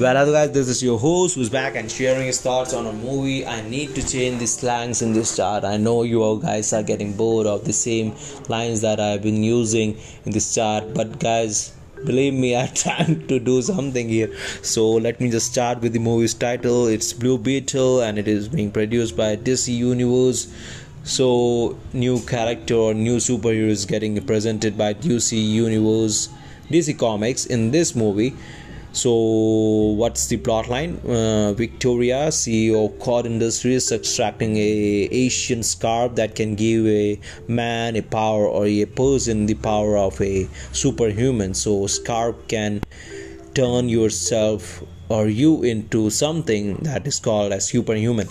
Well, hello guys, this is your host who's back and sharing his thoughts on a movie. I need to change the slangs in this chart. I know you all guys are getting bored of the same lines that I've been using in this chart, but guys, believe me, I'm trying to do something here. So let me just start with the movie's title. It's Blue Beetle and it is being produced by DC Universe. So, new character or new superhero is getting presented by DC Universe, DC Comics in this movie so what's the plot line? Uh, victoria ceo of Kord industries extracting a asian scarf that can give a man a power or a person the power of a superhuman. So scarf can turn yourself or you into something that is called as superhuman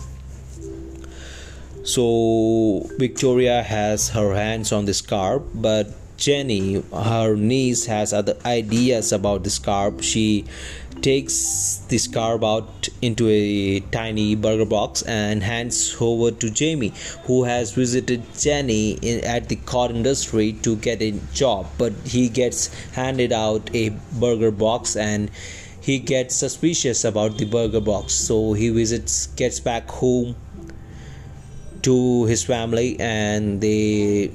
so victoria has her hands on the scarf but Jenny, her niece, has other ideas about the scarf. She takes the scarf out into a tiny burger box and hands over to Jamie, who has visited Jenny in, at the Kord industry to get a job. But he gets handed out a burger box and he gets suspicious about the burger box. So he visits, gets back home to his family, and they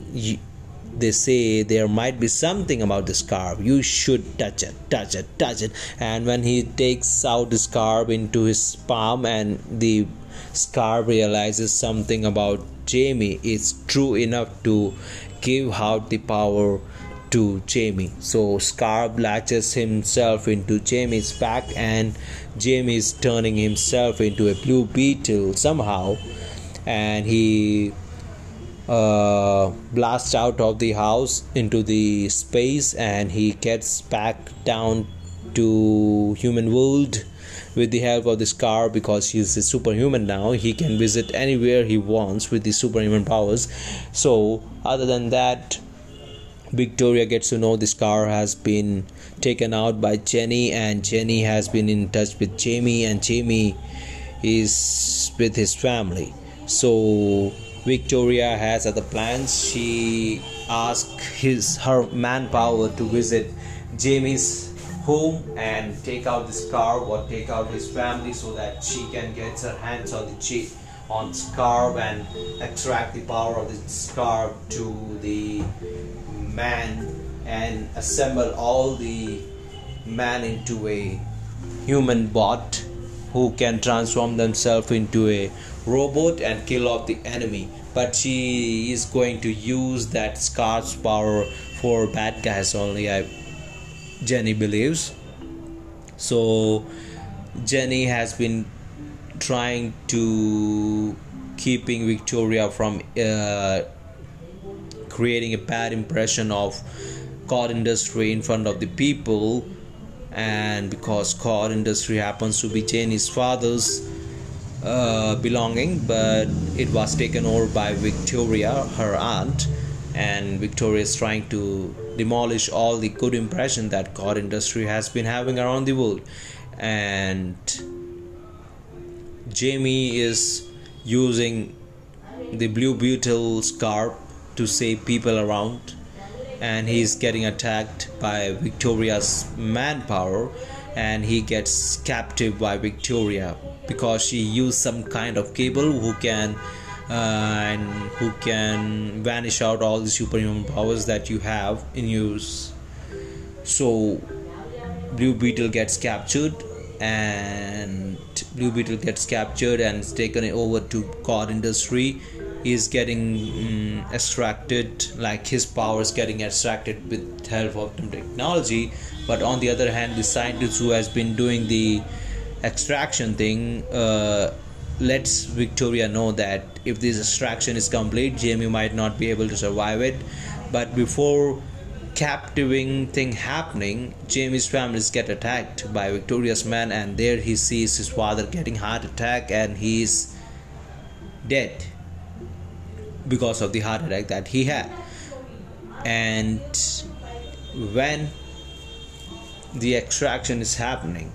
they say there might be something about the scarf. You should touch it touch it touch it. And when he takes out the scarf into his palm and the scarf realizes something about jamie is true enough to give out the power to Jamie. So Scarf latches himself into Jamie's back and Jamie is turning himself into a blue beetle somehow and he uh, blasts out of the house into the space and he gets back down to human world with the help of this car because he's a superhuman now. He can visit anywhere he wants with the superhuman powers. So other than that victoria gets to know this car has been taken out by jenny and jenny has been in touch with jamie and jamie is with his family so Victoria has other plans. She asked his her manpower to visit Jamie's home and take out this car or take out his family so that she can get her hands on the cheat on scarf and extract the power of the scarf to the man and assemble all the man into a human bot who can transform themselves into a robot and kill off the enemy. But she is going to use that scarf's power for bad guys only i jenny believes. So jenny has been trying to keeping victoria from uh, creating a bad impression of Kord industry in front of the people. And because Kord industry happens to be jenny's father's uh, belonging, but it was taken over by Victoria, her aunt, and Victoria is trying to demolish all the good impression that Kord industry has been having around the world. And Jamie is using the blue beetle scarf to save people around, and he's getting attacked by Victoria's manpower and he gets captive by Victoria because she used some kind of cable who can uh, and who can vanish out all the superhuman powers that you have in use. So Blue Beetle gets captured and Blue Beetle gets captured and is taken over to Kord Industry. Is getting um, extracted, like his powers getting extracted with help of technology. But on the other hand the scientist who has been doing the extraction thing uh, lets victoria know that if this extraction is complete jamie might not be able to survive it. But before captivating thing happening jamie's families get attacked by victoria's man and there he sees his father getting heart attack and he's dead because of the heart attack that he had and when the extraction is happening.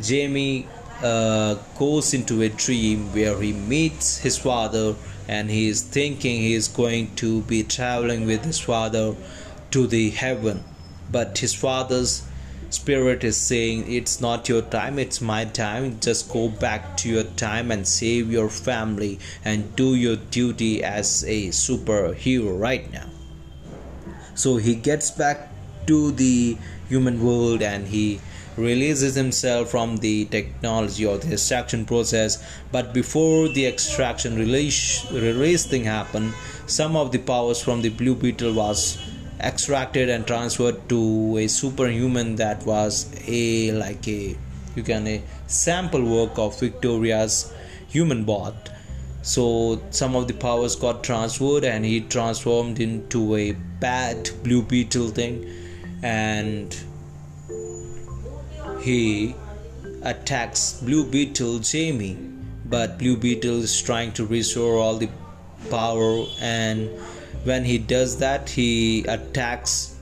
Jamie uh, goes into a dream where he meets his father and he is thinking he is going to be traveling with his father to the heaven but his father's spirit is saying it's not your time it's my time. Just go back to your time and save your family and do your duty as a superhero right now. So he gets back to the human world and he releases himself from the technology or the extraction process. But before the extraction release release thing happened some of the powers from the blue beetle was extracted and transferred to a superhuman that was a like a you can a sample work of victoria's human bot. So some of the powers got transferred and he transformed into a bad blue beetle thing and he attacks Blue Beetle Jamie, but Blue Beetle is trying to restore all the power, and when he does that, he attacks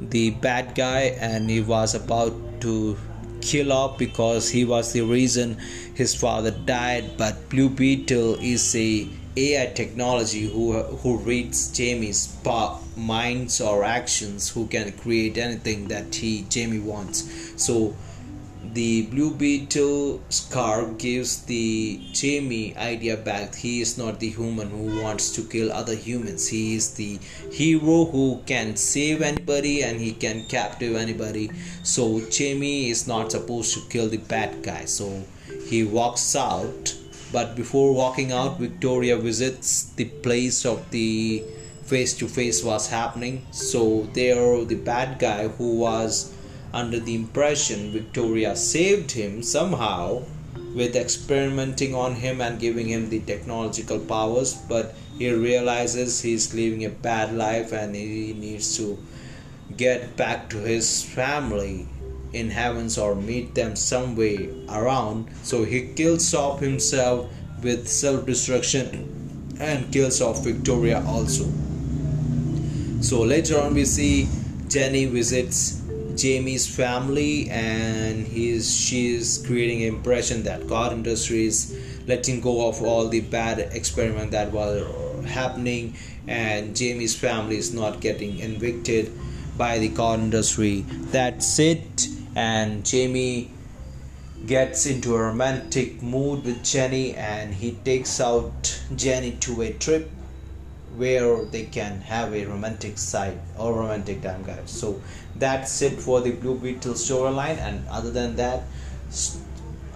the bad guy, and he was about to kill off because he was the reason his father died. But Blue Beetle is a AI technology who who reads Jamie's minds or actions, who can create anything that he Jamie wants. So the blue beetle scarf gives the jamie idea back. He is not the human who wants to kill other humans. He is the hero who can save anybody and he can captive anybody. So jamie is not supposed to kill the bad guy. So he walks out. But before walking out victoria visits the place of the face to face was happening. So there the bad guy who was under the impression Victoria saved him somehow with experimenting on him and giving him the technological powers, but he realizes he's living a bad life and he needs to get back to his family in heavens or meet them some way around. So he kills off himself with self destruction and kills off Victoria also. So later on, we see Jenny visits Jamie's family and he's she's creating an impression that Kord industry is letting go of all the bad experiment that was happening and Jamie's family is not getting evicted by the Kord industry. That's it and Jamie gets into a romantic mood with Jenny and he takes out Jenny to a trip where they can have a romantic side or romantic time guys. So that's it for the blue beetle storyline. And other than that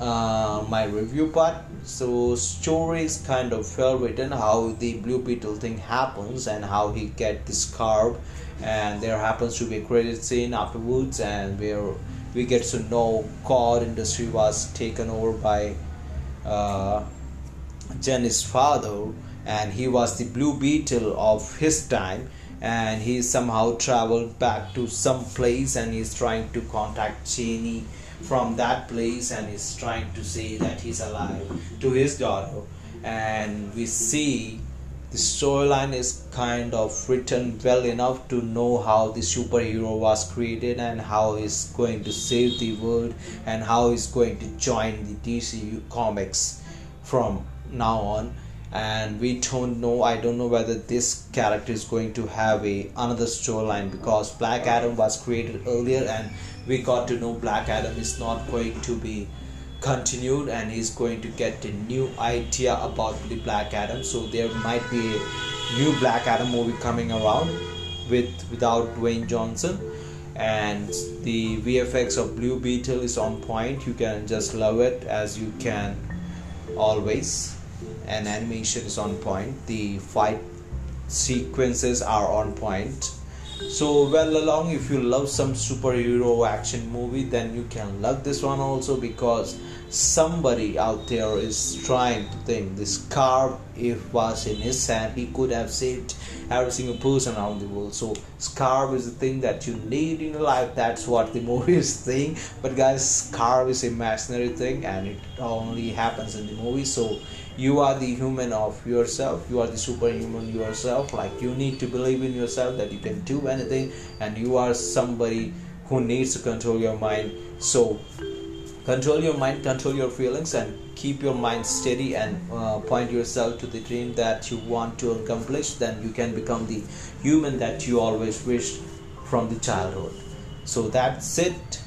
uh, my review part. So story is kind of well written how the blue beetle thing happens and how he get this carb and there happens to be a credit scene afterwards and where we get to know Kord industry was taken over by uh, Jenny's father and he was the blue beetle of his time. And he somehow traveled back to some place and he's trying to contact Jenny from that place and he's trying to say that he's alive to his daughter. And we see the storyline is kind of written well enough to know how the superhero was created and how he's going to save the world and how he's going to join the DC comics from now on and we don't know i don't know whether this character is going to have a another storyline because black adam was created earlier and we got to know black adam is not going to be continued and he's going to get a new idea about the black adam. So there might be a new black adam movie coming around with without dwayne johnson. And the vfx of blue beetle is on point. You can just love it as you can always and animation is on point. The fight sequences are on point. So well along if you love some superhero action movie then you can love this one also because somebody out there is trying to think. This car if was in his hand he could have saved every single person around the world. So scarf is the thing that you need in your life. That's what the movie is saying. But guys scarf is imaginary thing and it only happens in the movie. So you are the human of yourself. You are the superhuman yourself. Like you need to believe in yourself that you can do anything and you are somebody who needs to control your mind. So control your mind control your feelings and keep your mind steady and uh, point yourself to the dream that you want to accomplish then you can become the human that you always wished from the childhood. So that's it.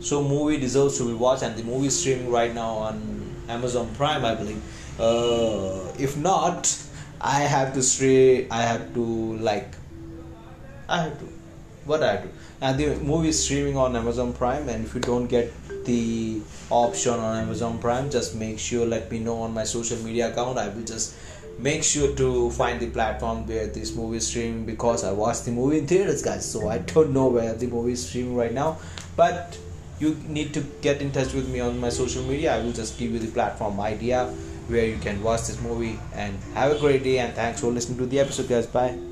So movie deserves to be watched and the movie is streaming right now on amazon prime i believe uh, if not i have to stray i have to like i have to what i do and the movie is streaming on amazon prime and if you don't get the option on amazon prime just make sure let me know on my social media account i will just make sure to find the platform where this movie is streaming because I watched the movie in theaters, guys. So I don't know where the movie is streaming right now, but you need to get in touch with me on my social media. I will just give you the platform idea where you can watch this movie and have a great day. And thanks for listening to the episode, guys. Bye.